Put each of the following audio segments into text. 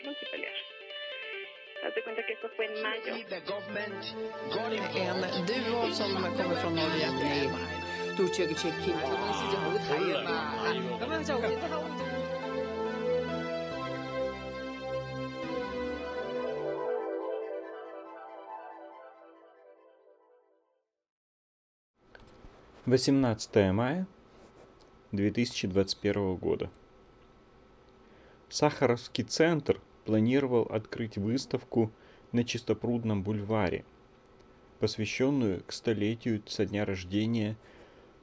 Salón Tipaliar. Haz cuenta que esto fue en mayo. En duo som kommer från Norge. Восемнадцатое мая 2021 года. Сахаровский центр планировал открыть выставку на Чистопрудном бульваре, посвященную к столетию со дня рождения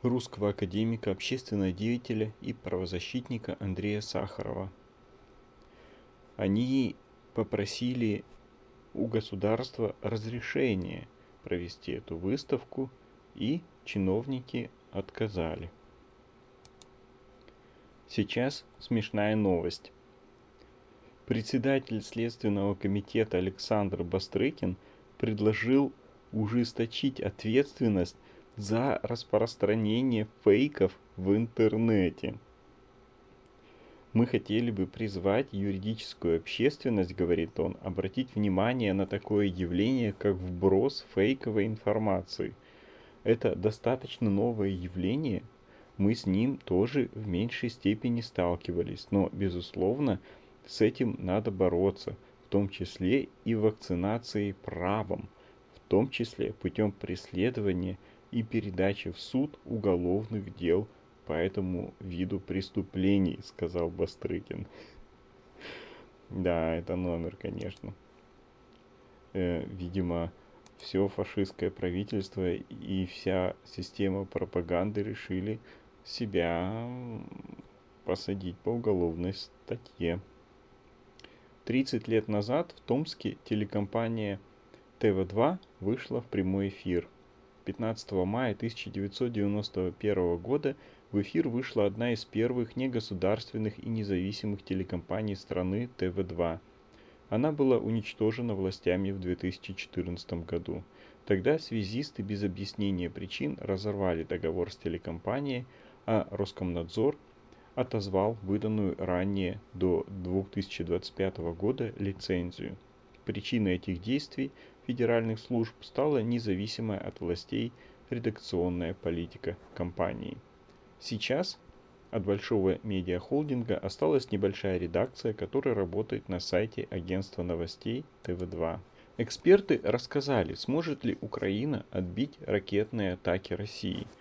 русского академика, общественного деятеля и правозащитника Андрея Сахарова. Они попросили у государства разрешение провести эту выставку, и чиновники отказали. Сейчас смешная новость. Председатель Следственного комитета Александр Бастрыкин предложил ужесточить ответственность за распространение фейков в интернете. Мы хотели бы призвать юридическую общественность, говорит он, обратить внимание на такое явление, как вброс фейковой информации. Это достаточно новое явление, мы с ним тоже в меньшей степени сталкивались, но, безусловно, с этим надо бороться, в том числе и вакцинацией правом, в том числе путем преследования и передачи в суд уголовных дел по этому виду преступлений, сказал Бастрыкин. Да, это номер, конечно. Э, видимо, все фашистское правительство и вся система пропаганды решили себя посадить по уголовной статье. 30 лет назад в Томске телекомпания ТВ2 вышла в прямой эфир. 15 мая 1991 года в эфир вышла одна из первых негосударственных и независимых телекомпаний страны ТВ2. Она была уничтожена властями в 2014 году. Тогда связисты без объяснения причин разорвали договор с телекомпанией, а Роскомнадзор отозвал выданную ранее до 2025 года лицензию. Причиной этих действий федеральных служб стала независимая от властей редакционная политика компании. Сейчас от большого медиахолдинга осталась небольшая редакция, которая работает на сайте агентства новостей ТВ2. Эксперты рассказали, сможет ли Украина отбить ракетные атаки России –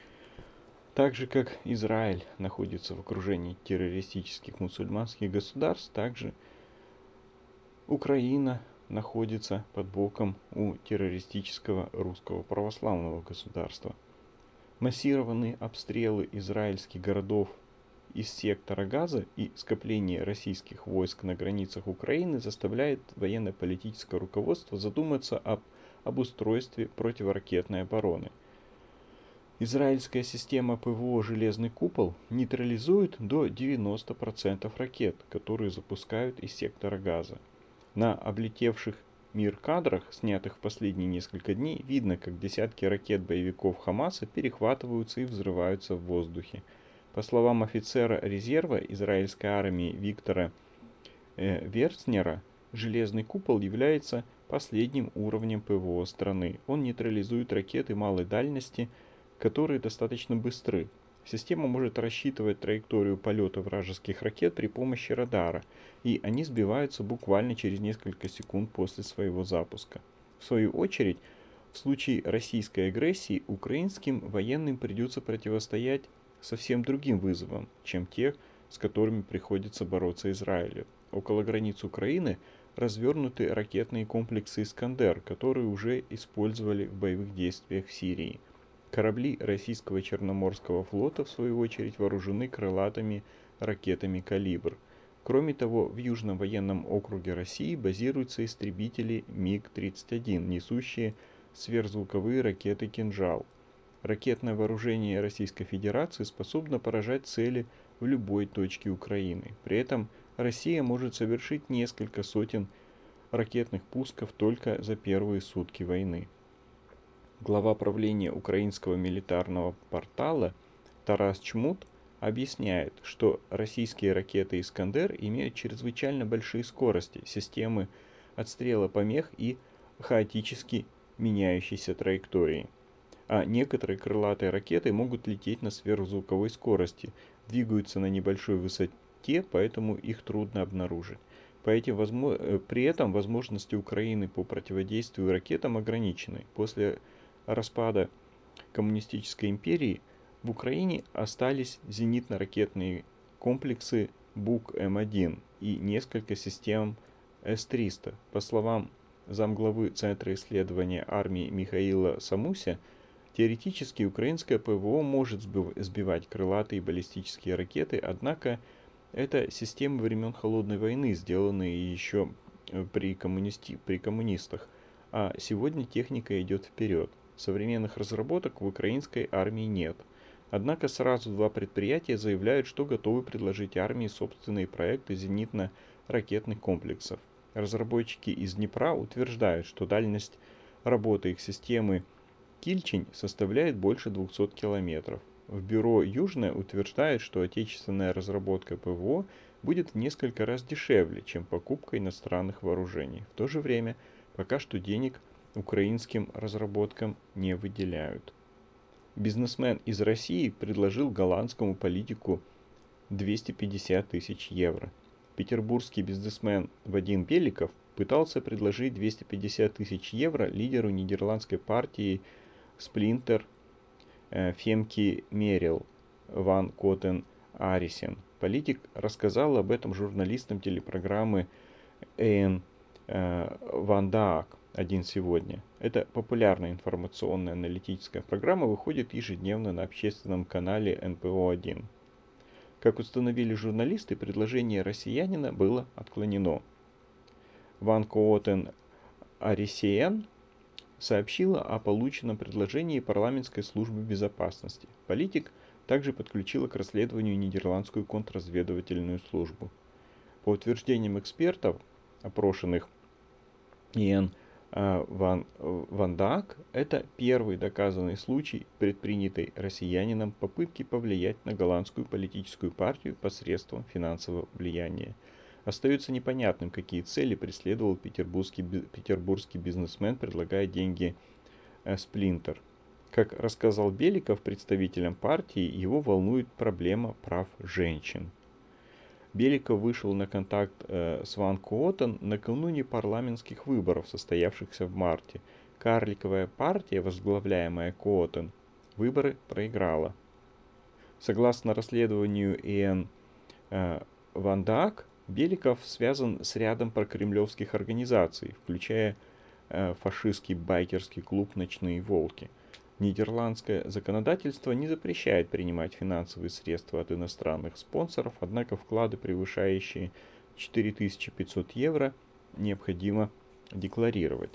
так же, как Израиль находится в окружении террористических мусульманских государств, также Украина находится под боком у террористического русского православного государства. Массированные обстрелы израильских городов из сектора Газа и скопление российских войск на границах Украины заставляет военно-политическое руководство задуматься об обустройстве противоракетной обороны – Израильская система ПВО «Железный купол» нейтрализует до 90% ракет, которые запускают из сектора газа. На облетевших мир кадрах, снятых в последние несколько дней, видно, как десятки ракет боевиков Хамаса перехватываются и взрываются в воздухе. По словам офицера резерва израильской армии Виктора э, Верцнера, железный купол является последним уровнем ПВО страны. Он нейтрализует ракеты малой дальности – которые достаточно быстры. Система может рассчитывать траекторию полета вражеских ракет при помощи радара, и они сбиваются буквально через несколько секунд после своего запуска. В свою очередь, в случае российской агрессии украинским военным придется противостоять совсем другим вызовам, чем тех, с которыми приходится бороться Израилю. Около границ Украины развернуты ракетные комплексы «Искандер», которые уже использовали в боевых действиях в Сирии – Корабли российского Черноморского флота, в свою очередь, вооружены крылатыми ракетами «Калибр». Кроме того, в Южном военном округе России базируются истребители МиГ-31, несущие сверхзвуковые ракеты «Кинжал». Ракетное вооружение Российской Федерации способно поражать цели в любой точке Украины. При этом Россия может совершить несколько сотен ракетных пусков только за первые сутки войны глава правления украинского милитарного портала Тарас Чмут объясняет, что российские ракеты «Искандер» имеют чрезвычайно большие скорости, системы отстрела помех и хаотически меняющейся траектории. А некоторые крылатые ракеты могут лететь на сверхзвуковой скорости, двигаются на небольшой высоте, поэтому их трудно обнаружить. По этим возможно... Э, при этом возможности Украины по противодействию ракетам ограничены. После распада коммунистической империи в Украине остались зенитно-ракетные комплексы БУК-М1 и несколько систем С-300. По словам замглавы Центра исследования армии Михаила Самуся, теоретически украинское ПВО может сбивать крылатые баллистические ракеты, однако это системы времен Холодной войны, сделанные еще при, коммунисти... при коммунистах, а сегодня техника идет вперед. Современных разработок в украинской армии нет. Однако сразу два предприятия заявляют, что готовы предложить армии собственные проекты зенитно-ракетных комплексов. Разработчики из Днепра утверждают, что дальность работы их системы Кильчень составляет больше 200 километров. В бюро Южное утверждает, что отечественная разработка ПВО будет в несколько раз дешевле, чем покупка иностранных вооружений. В то же время пока что денег украинским разработкам не выделяют. Бизнесмен из России предложил голландскому политику 250 тысяч евро. Петербургский бизнесмен Вадим Беликов пытался предложить 250 тысяч евро лидеру нидерландской партии Сплинтер Э, Фемки Мерил, Ван Котен Арисен. Политик рассказал об этом журналистам телепрограммы Эйн э, Ван Даак «Один сегодня». Это популярная информационная аналитическая программа выходит ежедневно на общественном канале НПО-1. Как установили журналисты, предложение россиянина было отклонено. Ван Коотен Арисиен сообщила о полученном предложении парламентской службы безопасности. Политик также подключила к расследованию нидерландскую контрразведывательную службу. По утверждениям экспертов, опрошенных Иэн э, Ван, Ван Дак, это первый доказанный случай предпринятой россиянином попытки повлиять на голландскую политическую партию посредством финансового влияния. Остается непонятным, какие цели преследовал петербургский, петербургский бизнесмен, предлагая деньги э, Сплинтер. Как рассказал Беликов представителям партии, его волнует проблема прав женщин. Беликов вышел на контакт э, с Ван Коотен накануне парламентских выборов, состоявшихся в марте. Карликовая партия, возглавляемая Коотен, выборы проиграла. Согласно расследованию Иэн э, Ван Дак, Беликов связан с рядом прокремлевских организаций, включая э, фашистский байкерский клуб «Ночные волки». Нидерландское законодательство не запрещает принимать финансовые средства от иностранных спонсоров, однако вклады, превышающие 4500 евро, необходимо декларировать.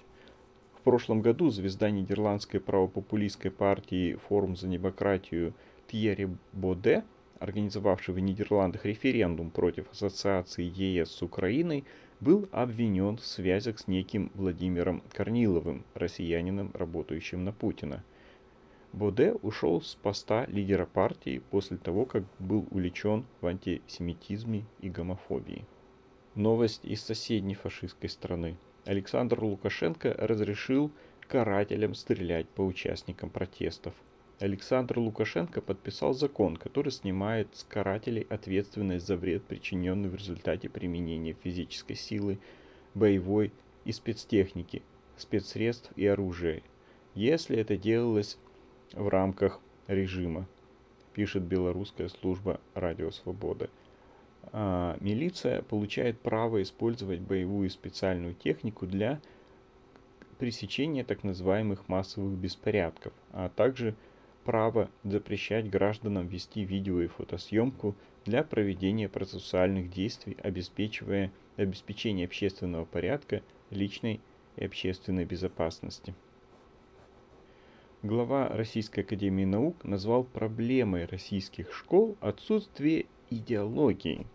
В прошлом году звезда нидерландской правопопулистской партии «Форум за демократию» Тьерри Боде организовавший в Нидерландах референдум против ассоциации ЕС с Украиной, был обвинен в связях с неким Владимиром Корниловым, россиянином, работающим на Путина. Боде ушел с поста лидера партии после того, как был увлечен в антисемитизме и гомофобии. Новость из соседней фашистской страны. Александр Лукашенко разрешил карателям стрелять по участникам протестов – Александр Лукашенко подписал закон, который снимает с карателей ответственность за вред, причиненный в результате применения физической силы, боевой и спецтехники, спецсредств и оружия, если это делалось в рамках режима, пишет белорусская служба Радио Свобода. А, милиция получает право использовать боевую специальную технику для пресечения так называемых массовых беспорядков, а также право запрещать гражданам вести видео и фотосъемку для проведения процессуальных действий, обеспечивая обеспечение общественного порядка, личной и общественной безопасности. Глава Российской Академии Наук назвал проблемой российских школ отсутствие идеологии.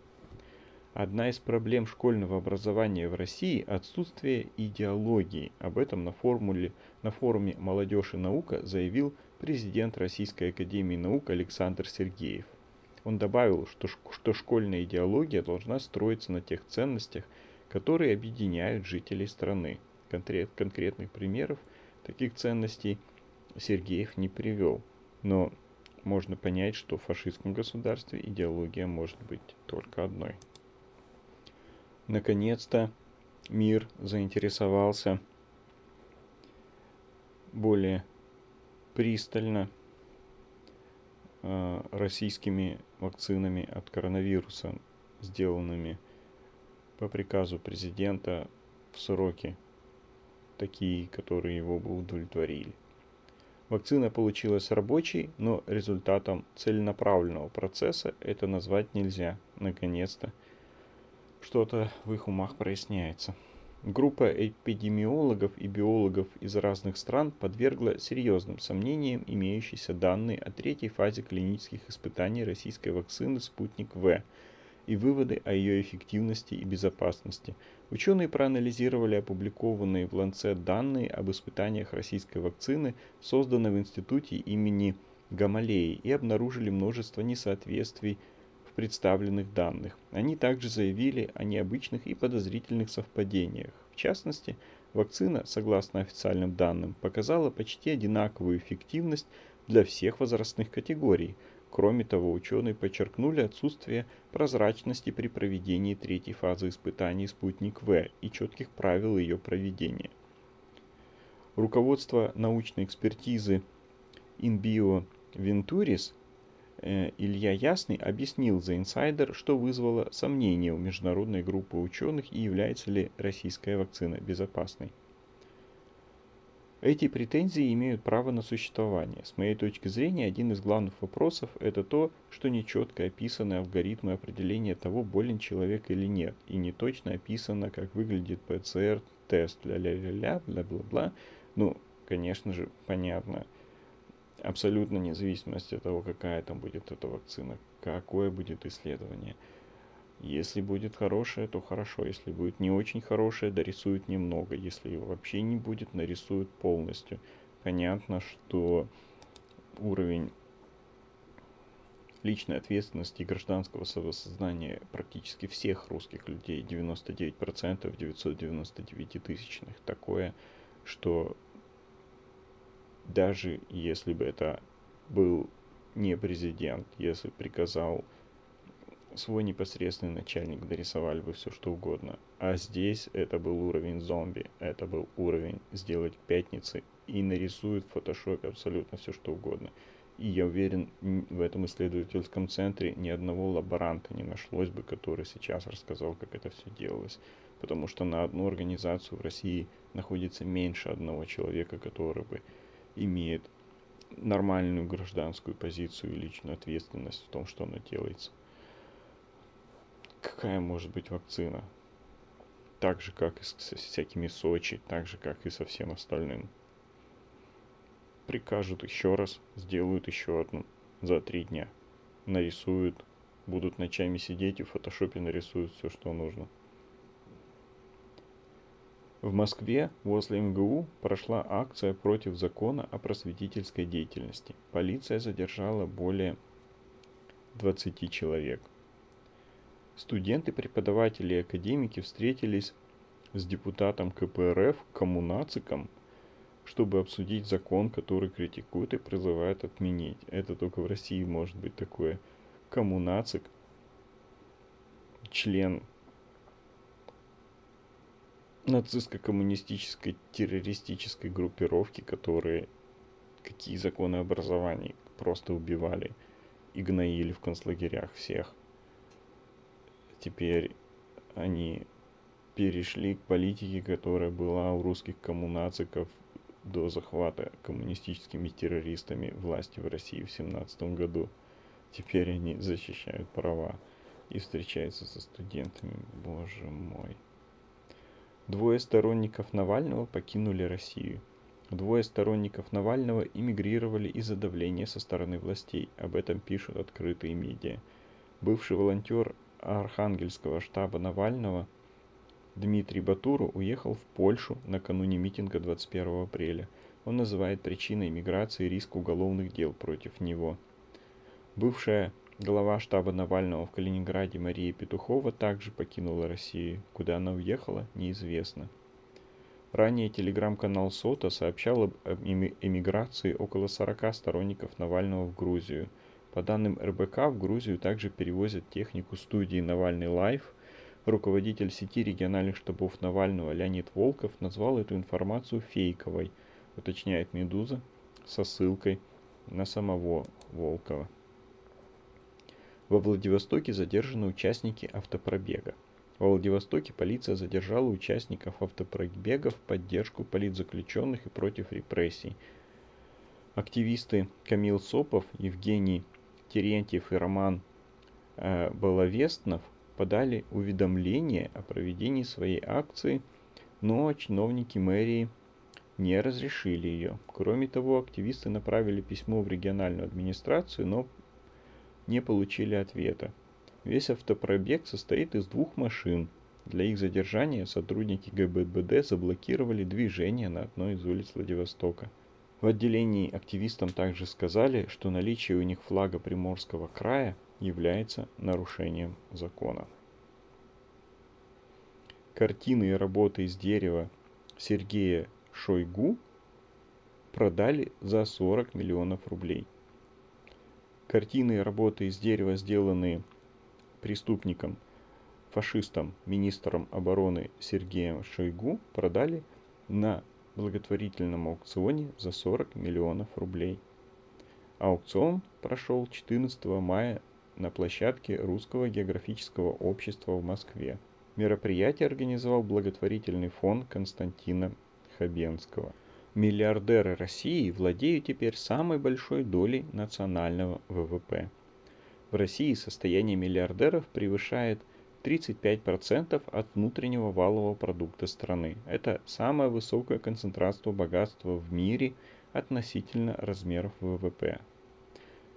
Одна из проблем школьного образования в России – отсутствие идеологии. Об этом на, формуле, на форуме «Молодежь и наука» заявил президент Российской Академии Наук Александр Сергеев. Он добавил, что, что школьная идеология должна строиться на тех ценностях, которые объединяют жителей страны. Конкрет, конкретных примеров таких ценностей Сергеев не привел, но можно понять, что в фашистском государстве идеология может быть только одной. Наконец-то мир заинтересовался более пристально э, российскими вакцинами от коронавируса, сделанными по приказу президента в сроки, такие, которые его бы удовлетворили. Вакцина получилась рабочей, но результатом целенаправленного процесса это назвать нельзя. Наконец-то что-то в их умах проясняется. Группа эпидемиологов и биологов из разных стран подвергла серьезным сомнениям имеющиеся данные о третьей фазе клинических испытаний российской вакцины «Спутник В», и выводы о ее эффективности и безопасности. Ученые проанализировали опубликованные в Lancet данные об испытаниях российской вакцины, созданной в институте имени Гамалеи, и обнаружили множество несоответствий в представленных данных. Они также заявили о необычных и подозрительных совпадениях. В частности, вакцина, согласно официальным данным, показала почти одинаковую эффективность для всех возрастных категорий – Кроме того, ученые подчеркнули отсутствие прозрачности при проведении третьей фазы испытаний «Спутник В» и четких правил ее проведения. Руководство научной экспертизы InBio Venturis э, Илья Ясный объяснил за инсайдер, что вызвало сомнения у международной группы ученых и является ли российская вакцина безопасной. Эти претензии имеют право на существование. С моей точки зрения, один из главных вопросов – это то, что нечетко описаны алгоритмы определения того, болен человек или нет, и не точно описано, как выглядит ПЦР-тест, ля-ля-ля-ля, бла-бла-бла. Ну, конечно же, понятно, абсолютно независимость от того, какая там будет эта вакцина, какое будет исследование – если будет хорошее, то хорошо. Если будет не очень хорошее, дорисуют немного. Если вообще не будет, нарисуют полностью. Понятно, что уровень личной ответственности и гражданского самосознания практически всех русских людей, 99%, 999 тысячных, такое, что даже если бы это был не президент, если приказал свой непосредственный начальник дорисовали бы все что угодно. А здесь это был уровень зомби, это был уровень сделать пятницы и нарисуют в фотошопе абсолютно все что угодно. И я уверен, в этом исследовательском центре ни одного лаборанта не нашлось бы, который сейчас рассказал, как это все делалось. Потому что на одну организацию в России находится меньше одного человека, который бы имеет нормальную гражданскую позицию и личную ответственность в том, что оно делается какая может быть вакцина. Так же, как и с всякими Сочи, так же, как и со всем остальным. Прикажут еще раз, сделают еще одну за три дня. Нарисуют, будут ночами сидеть и в фотошопе нарисуют все, что нужно. В Москве возле МГУ прошла акция против закона о просветительской деятельности. Полиция задержала более 20 человек – Студенты, преподаватели и академики встретились с депутатом КПРФ Коммунациком, чтобы обсудить закон, который критикует и призывает отменить. Это только в России может быть такое. Коммунацик, член нацистско-коммунистической террористической группировки, которые какие законы образования просто убивали и гноили в концлагерях всех – теперь они перешли к политике, которая была у русских коммунациков до захвата коммунистическими террористами власти в России в 17 году. Теперь они защищают права и встречаются со студентами. Боже мой. Двое сторонников Навального покинули Россию. Двое сторонников Навального эмигрировали из-за давления со стороны властей. Об этом пишут открытые медиа. Бывший волонтер Архангельского штаба Навального Дмитрий Батуру уехал в Польшу накануне митинга 21 апреля. Он называет причиной миграции риск уголовных дел против него. Бывшая Глава штаба Навального в Калининграде Мария Петухова также покинула Россию. Куда она уехала, неизвестно. Ранее телеграм-канал Сота сообщал об эмиграции около 40 сторонников Навального в Грузию. По данным РБК, в Грузию также перевозят технику студии «Навальный Live». Руководитель сети региональных штабов Навального Леонид Волков назвал эту информацию фейковой, уточняет «Медуза» со ссылкой на самого Волкова. Во Владивостоке задержаны участники автопробега. Во Владивостоке полиция задержала участников автопробега в поддержку политзаключенных и против репрессий. Активисты Камил Сопов, Евгений Терентьев и Роман э, Баловестнов подали уведомление о проведении своей акции, но чиновники мэрии не разрешили ее. Кроме того, активисты направили письмо в региональную администрацию, но не получили ответа. Весь автопробег состоит из двух машин. Для их задержания сотрудники ГББД заблокировали движение на одной из улиц Владивостока. В отделении активистам также сказали, что наличие у них флага Приморского края является нарушением закона. Картины и работы из дерева Сергея Шойгу продали за 40 миллионов рублей. Картины и работы из дерева, сделанные преступником, фашистом, министром обороны Сергеем Шойгу, продали на благотворительном аукционе за 40 миллионов рублей. Аукцион прошел 14 мая на площадке Русского географического общества в Москве. Мероприятие организовал благотворительный фонд Константина Хабенского – Миллиардеры России владеют теперь самой большой долей национального ВВП. В России состояние миллиардеров превышает 35% от внутреннего валового продукта страны. Это самое высокое концентрация богатства в мире относительно размеров ВВП.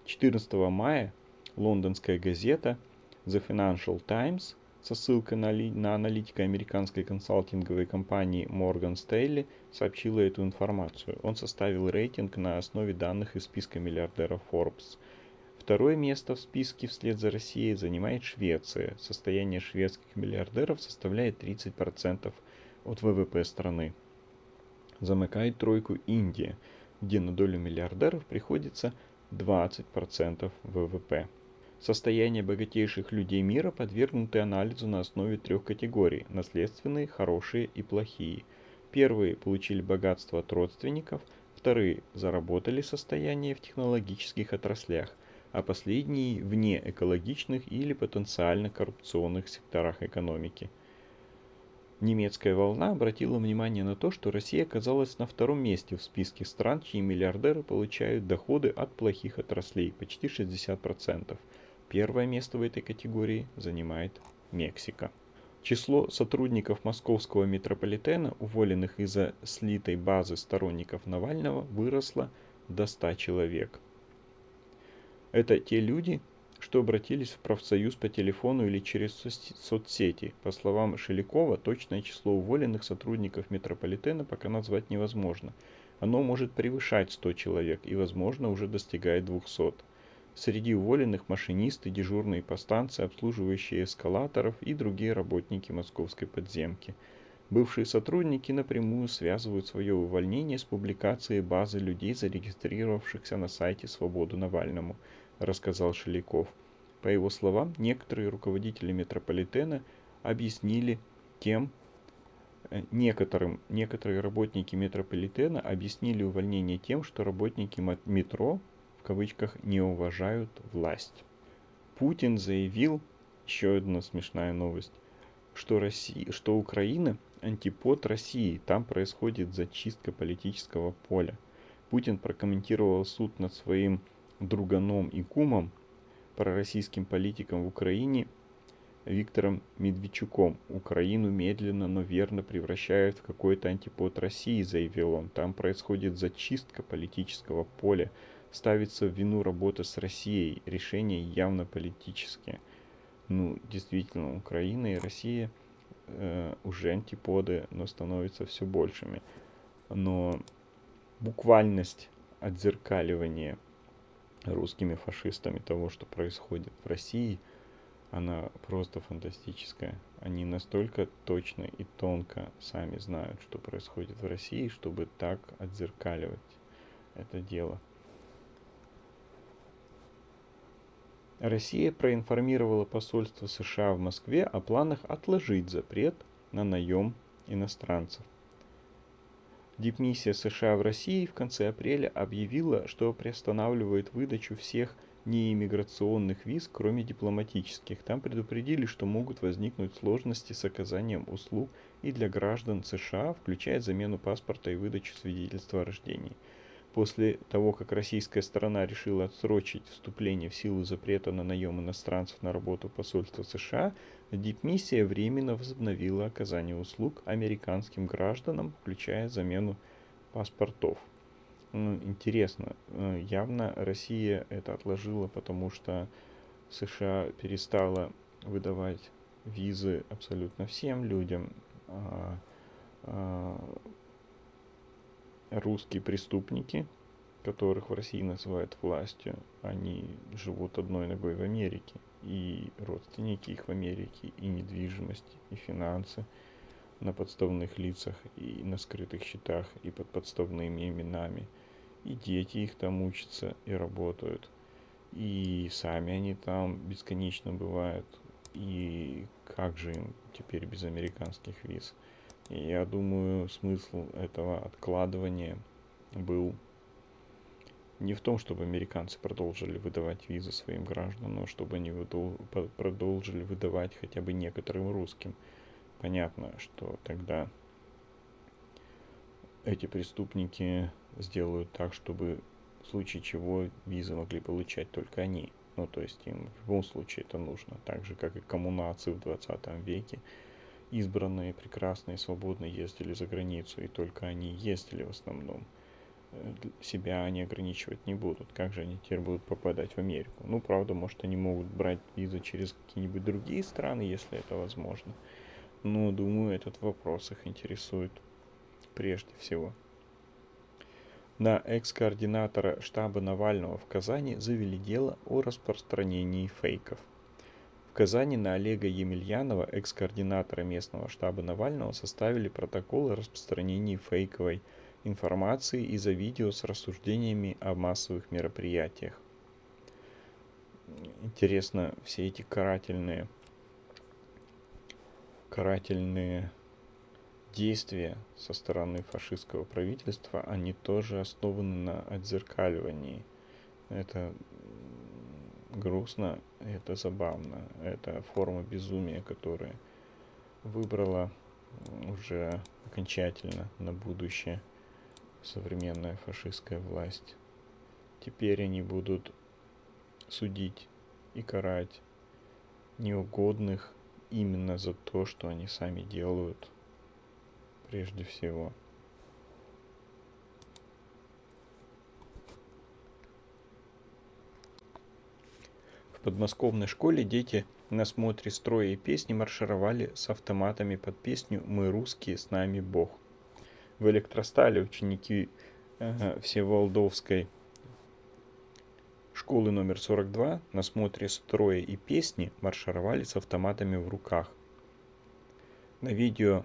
14 мая лондонская газета The Financial Times со ссылкой на, на аналитика американской консалтинговой компании Morgan Stanley сообщила эту информацию. Он составил рейтинг на основе данных из списка миллиардеров Forbes. Второе место в списке вслед за Россией занимает Швеция. Состояние шведских миллиардеров составляет 30% от ВВП страны. Замыкает тройку Индия, где на долю миллиардеров приходится 20% ВВП. Состояние богатейших людей мира подвергнуты анализу на основе трех категорий – наследственные, хорошие и плохие. Первые получили богатство от родственников, вторые заработали состояние в технологических отраслях, а последние – вне экологичных или потенциально коррупционных секторах экономики. Немецкая волна обратила внимание на то, что Россия оказалась на втором месте в списке стран, чьи миллиардеры получают доходы от плохих отраслей – почти 60%. Первое место в этой категории занимает Мексика. Число сотрудников московского метрополитена, уволенных из-за слитой базы сторонников Навального, выросло до 100 человек. Это те люди, что обратились в профсоюз по телефону или через соцсети. По словам Шелякова, точное число уволенных сотрудников метрополитена пока назвать невозможно. Оно может превышать 100 человек и, возможно, уже достигает 200. Среди уволенных машинисты, дежурные по станции, обслуживающие эскалаторов и другие работники московской подземки. Бывшие сотрудники напрямую связывают свое увольнение с публикацией базы людей, зарегистрировавшихся на сайте «Свободу Навальному», рассказал Шеляков. По его словам, некоторые руководители метрополитена объяснили тем, э, некоторым, некоторые работники метрополитена объяснили увольнение тем, что работники метро кавычках не уважают власть. Путин заявил, еще одна смешная новость, что, Россия, что Украина антипод России, там происходит зачистка политического поля. Путин прокомментировал суд над своим друганом и кумом, пророссийским политиком в Украине Виктором Медведчуком. Украину медленно, но верно превращают в какой-то антипод России, заявил он. Там происходит зачистка политического поля ставится в вину работа с Россией. Решения явно политические. Ну, действительно, Украина и Россия э, уже антиподы, но становятся все большими. Но буквальность отзеркаливания русскими фашистами того, что происходит в России, она просто фантастическая. Они настолько точно и тонко сами знают, что происходит в России, чтобы так отзеркаливать это дело. Россия проинформировала посольство США в Москве о планах отложить запрет на наем иностранцев. Дипмиссия США в России в конце апреля объявила, что приостанавливает выдачу всех неиммиграционных виз, кроме дипломатических. Там предупредили, что могут возникнуть сложности с оказанием услуг и для граждан США, включая замену паспорта и выдачу свидетельства о рождении – После того, как российская сторона решила отсрочить вступление в силу запрета на наем иностранцев на работу посольства США, дипмиссия временно возобновила оказание услуг американским гражданам, включая замену паспортов. Ну, интересно, э, явно Россия это отложила, потому что США перестала выдавать визы абсолютно всем людям, а, а, русские преступники, которых в России называют властью, они живут одной ногой в Америке. И родственники их в Америке, и недвижимость, и финансы на подставных лицах, и на скрытых счетах, и под подставными именами. И дети их там учатся и работают. И сами они там бесконечно бывают. И как же им теперь без американских виз? И я думаю, смысл этого откладывания был не в том, чтобы американцы продолжили выдавать визы своим гражданам, но чтобы они выдол- продолжили выдавать хотя бы некоторым русским. Понятно, что тогда эти преступники сделают так, чтобы в случае чего визы могли получать только они. Ну, то есть им в любом случае это нужно. Так же, как и коммунации в 20 веке избранные, прекрасные, свободно ездили за границу, и только они ездили в основном. Э, себя они ограничивать не будут. Как же они теперь будут попадать в Америку? Ну, правда, может, они могут брать визы через какие-нибудь другие страны, если это возможно. Но, думаю, этот вопрос их интересует прежде всего. На экс-координатора штаба Навального в Казани завели дело о распространении фейков – Казани на Олега Емельянова, экс-координатора местного штаба Навального, составили протокол о распространении фейковой информации из-за видео с рассуждениями о массовых мероприятиях. Интересно, все эти карательные, карательные действия со стороны фашистского правительства, они тоже основаны на отзеркаливании. Это грустно, это забавно. Это форма безумия, которая выбрала уже окончательно на будущее современная фашистская власть. Теперь они будут судить и карать неугодных именно за то, что они сами делают прежде всего. Подмосковной школе дети на смотре строя и песни маршировали с автоматами под песню «Мы русские, с нами Бог». В электростале ученики э, Всеволдовской школы номер 42 на смотре строя и песни маршировали с автоматами в руках. На видео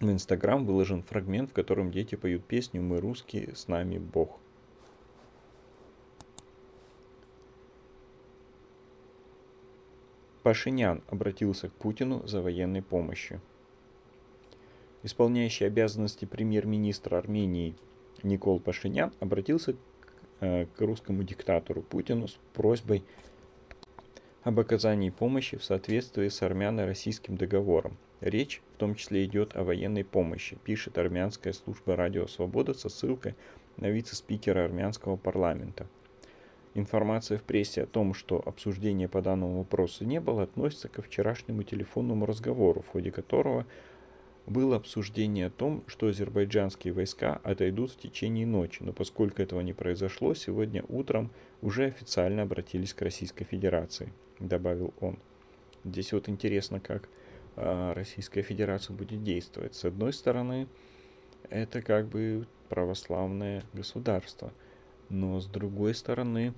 в Инстаграм выложен фрагмент, в котором дети поют песню «Мы русские, с нами Бог». Пашинян обратился к Путину за военной помощью. Исполняющий обязанности премьер-министра Армении Никол Пашинян обратился э, к русскому диктатору Путину с просьбой об оказании помощи в соответствии с армяно-российским договором. Речь в том числе идет о военной помощи, пишет армянская служба «Радио Свобода» со ссылкой на вице-спикера армянского парламента – Информация в прессе о том, что обсуждения по данному вопросу не было, относится ко вчерашнему телефонному разговору, в ходе которого было обсуждение о том, что азербайджанские войска отойдут в течение ночи, но поскольку этого не произошло, сегодня утром уже официально обратились к Российской Федерации, добавил он. Здесь вот интересно, как э, Российская Федерация будет действовать. С одной стороны, это как бы православное государство – но с другой стороны,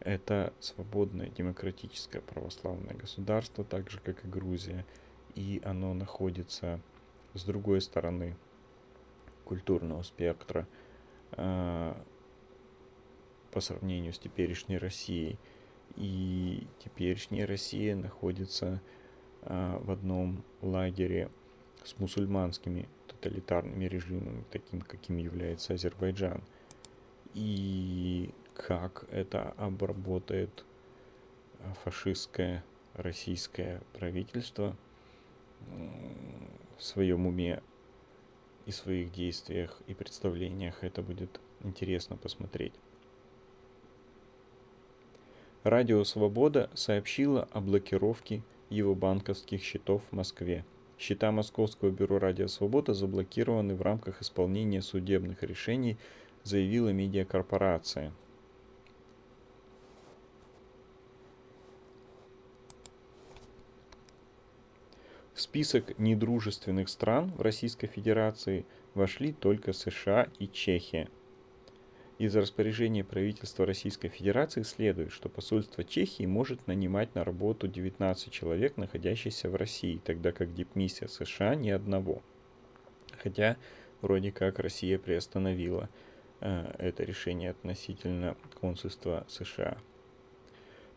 это свободное демократическое православное государство, так же как и Грузия, и оно находится с другой стороны культурного спектра э, по сравнению с теперешней Россией. И теперешняя Россия находится э, в одном лагере с мусульманскими тоталитарными режимами, таким каким является Азербайджан. И как это обработает фашистское российское правительство в своем уме и своих действиях и представлениях. Это будет интересно посмотреть. Радио «Свобода» сообщило о блокировке его банковских счетов в Москве. Счета Московского бюро «Радио Свобода» заблокированы в рамках исполнения судебных решений, заявила медиакорпорация. В список недружественных стран в Российской Федерации вошли только США и Чехия. Из распоряжения правительства Российской Федерации следует, что посольство Чехии может нанимать на работу 19 человек, находящихся в России, тогда как дипмиссия США ни одного. Хотя вроде как Россия приостановила это решение относительно консульства США.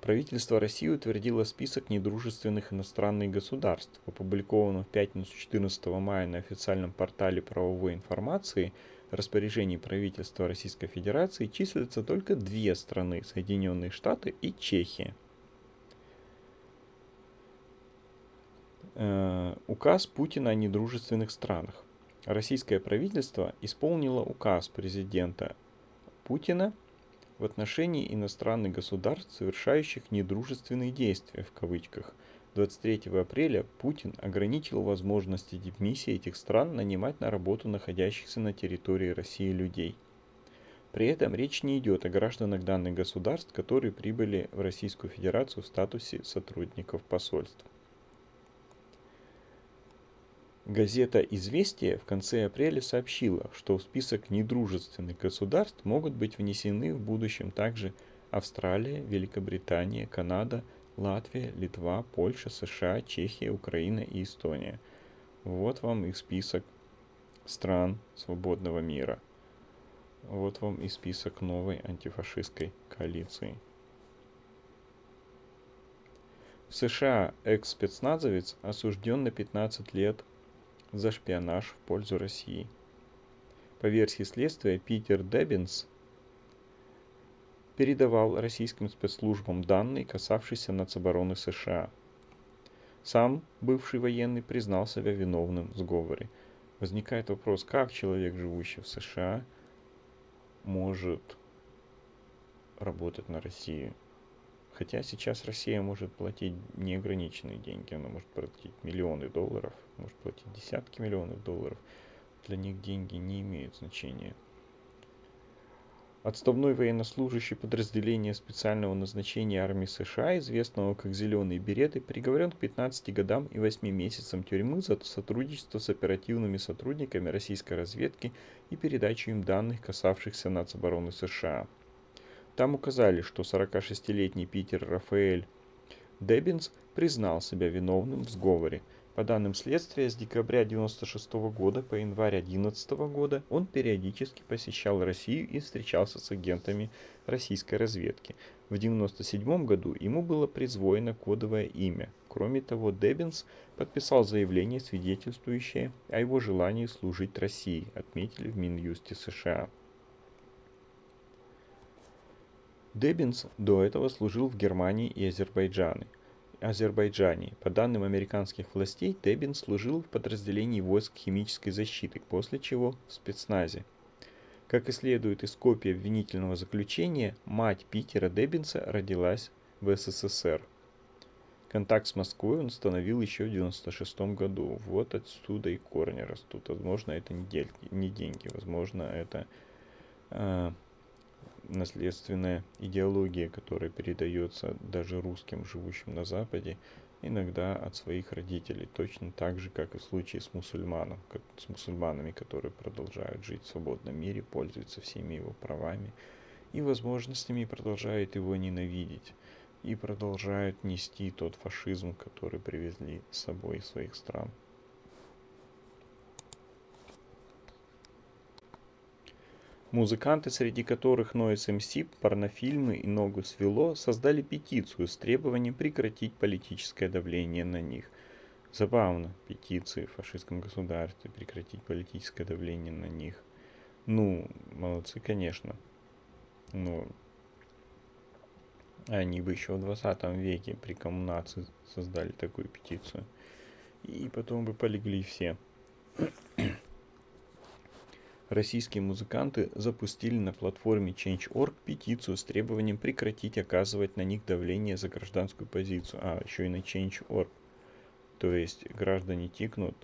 Правительство России утвердило список недружественных иностранных государств. Опубликованном в пятницу 14 мая на официальном портале правовой информации распоряжений правительства Российской Федерации числятся только две страны – Соединенные Штаты и Чехия. Э, указ Путина о недружественных странах. Российское правительство исполнило указ президента Путина – в отношении иностранных государств, совершающих недружественные действия в кавычках. 23 апреля Путин ограничил возможности дипмиссии этих стран нанимать на работу находящихся на территории России людей. При этом речь не идет о гражданах данных государств, которые прибыли в Российскую Федерацию в статусе сотрудников посольств. Газета «Известия» в конце апреля сообщила, что в список недружественных государств могут быть внесены в будущем также Австралия, Великобритания, Канада, Латвия, Литва, Польша, США, Чехия, Украина и Эстония. Вот вам их список стран свободного мира. Вот вам и список новой антифашистской коалиции. В США экс-спецназовец осужден на 15 лет за шпионаж в пользу России. По версии следствия, Питер Деббинс передавал российским спецслужбам данные, касавшиеся нацобороны США. Сам бывший военный признал себя виновным в сговоре. Возникает вопрос, как человек, живущий в США, может работать на Россию. Хотя сейчас Россия может платить неограниченные деньги, она может платить миллионы долларов, может платить десятки миллионов долларов. Для них деньги не имеют значения. Отставной военнослужащий подразделения специального назначения армии США, известного как «Зеленые береты», приговорен к 15 годам и 8 месяцам тюрьмы за сотрудничество с оперативными сотрудниками российской разведки и передачу им данных, касавшихся нацобороны США. Там указали, что 46-летний Питер Рафаэль Деббинс признал себя виновным в сговоре. По данным следствия, с декабря 1996 года по январь 2011 года он периодически посещал Россию и встречался с агентами российской разведки. В 1997 году ему было присвоено кодовое имя. Кроме того, Деббинс подписал заявление, свидетельствующее о его желании служить России, отметили в Минюсте США. Деббинс до этого служил в Германии и Азербайджане. Азербайджане. По данным американских властей, Деббинс служил в подразделении войск химической защиты, после чего в спецназе. Как и следует из копии обвинительного заключения, мать Питера Деббинса родилась в СССР. Контакт с Москвой он установил еще в 1996 году. Вот отсюда и корни растут. Возможно, это не, деньги, не деньги возможно, это э, наследственная идеология, которая передается даже русским, живущим на Западе, иногда от своих родителей, точно так же, как и в случае с, мусульманом, с мусульманами, которые продолжают жить в свободном мире, пользуются всеми его правами и возможностями продолжают его ненавидеть и продолжают нести тот фашизм, который привезли с собой из своих стран. Музыканты, среди которых Noise MC, порнофильмы и Ногу свело, создали петицию с требованием прекратить политическое давление на них. Забавно, петиции в фашистском государстве, прекратить политическое давление на них. Ну, молодцы, конечно. Но они бы еще в 20 веке при коммунации создали такую петицию. И потом бы полегли все. Российские музыканты запустили на платформе Change.org петицию с требованием прекратить оказывать на них давление за гражданскую позицию. А, еще и на Change.org. То есть граждане тикнут,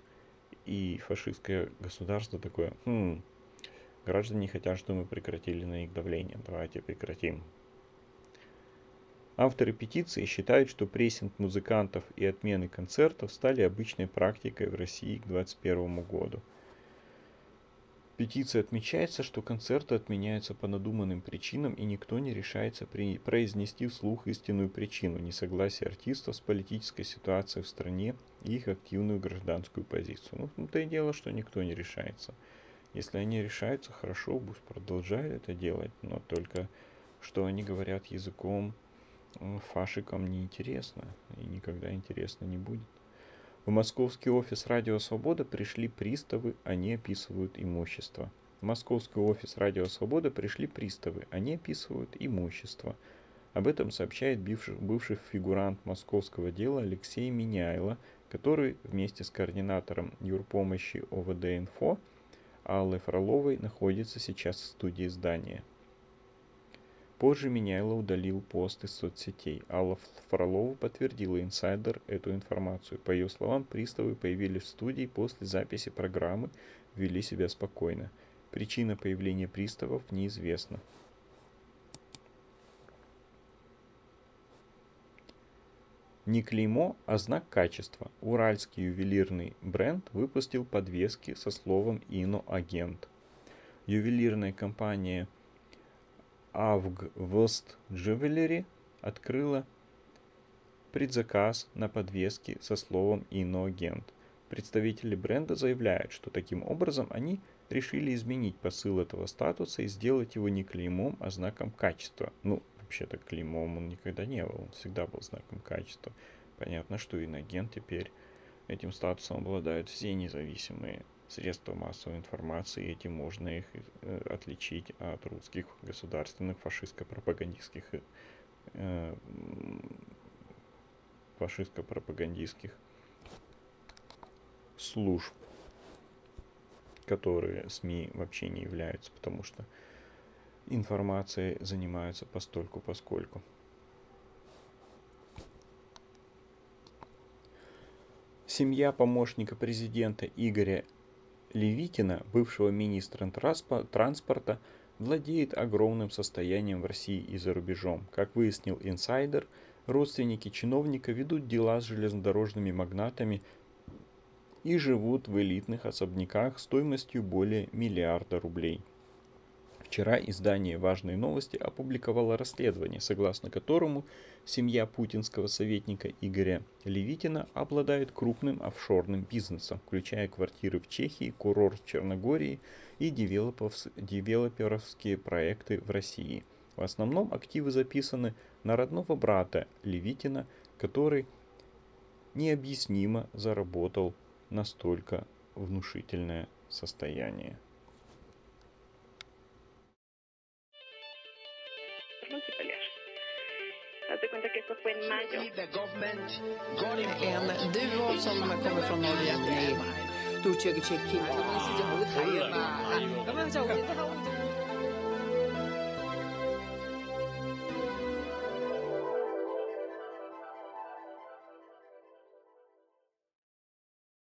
и фашистское государство такое, хм, граждане хотят, чтобы мы прекратили на них давление. Давайте прекратим. Авторы петиции считают, что прессинг музыкантов и отмены концертов стали обычной практикой в России к 2021 году – петиции отмечается, что концерты отменяются по надуманным причинам и никто не решается при... произнести вслух истинную причину несогласия артистов с политической ситуацией в стране и их активную гражданскую позицию. Ну, то и дело, что никто не решается. Если они решаются, хорошо, пусть продолжают это делать, но только что они говорят языком фашикам неинтересно и никогда интересно не будет. В московский офис Радио Свобода пришли приставы, они описывают имущество. В московский офис Радио Свобода пришли приставы, они описывают имущество. Об этом сообщает бывший, фигурант московского дела Алексей Миняйло, который вместе с координатором юрпомощи ОВД-Инфо Аллой Фроловой находится сейчас в студии здания. Позже Меняйло удалил пост из соцсетей. Алла Фролова подтвердила инсайдер эту информацию. По ее словам, приставы появились в студии после записи программы, вели себя спокойно. Причина появления приставов неизвестна. Не клеймо, а знак качества. Уральский ювелирный бренд выпустил подвески со словом «Иноагент». Ювелирная компания – Авгвост Jewelry открыла предзаказ на подвески со словом «иноагент». Представители бренда заявляют, что таким образом они решили изменить посыл этого статуса и сделать его не клеймом, а знаком качества. Ну, вообще-то клеймом он никогда не был, он всегда был знаком качества. Понятно, что иноагент теперь этим статусом обладают все независимые средства массовой информации, и этим можно их э, отличить от русских государственных фашистско-пропагандистских э, фашистско-пропагандистских служб, которые СМИ вообще не являются, потому что информацией занимаются постольку поскольку. Семья помощника президента Игоря Левитина, бывшего министра транспорта, владеет огромным состоянием в России и за рубежом. Как выяснил инсайдер, родственники чиновника ведут дела с железнодорожными магнатами и живут в элитных особняках стоимостью более миллиарда рублей. Вчера издание «Важные новости» опубликовало расследование, согласно которому семья путинского советника Игоря Левитина обладает крупным офшорным бизнесом, включая квартиры в Чехии, курорт в Черногории и девелоперовские проекты в России. В основном активы записаны на родного брата Левитина, который необъяснимо заработал настолько внушительное состояние. en mayo. En duo som kommer från Norge. 杜切克切克。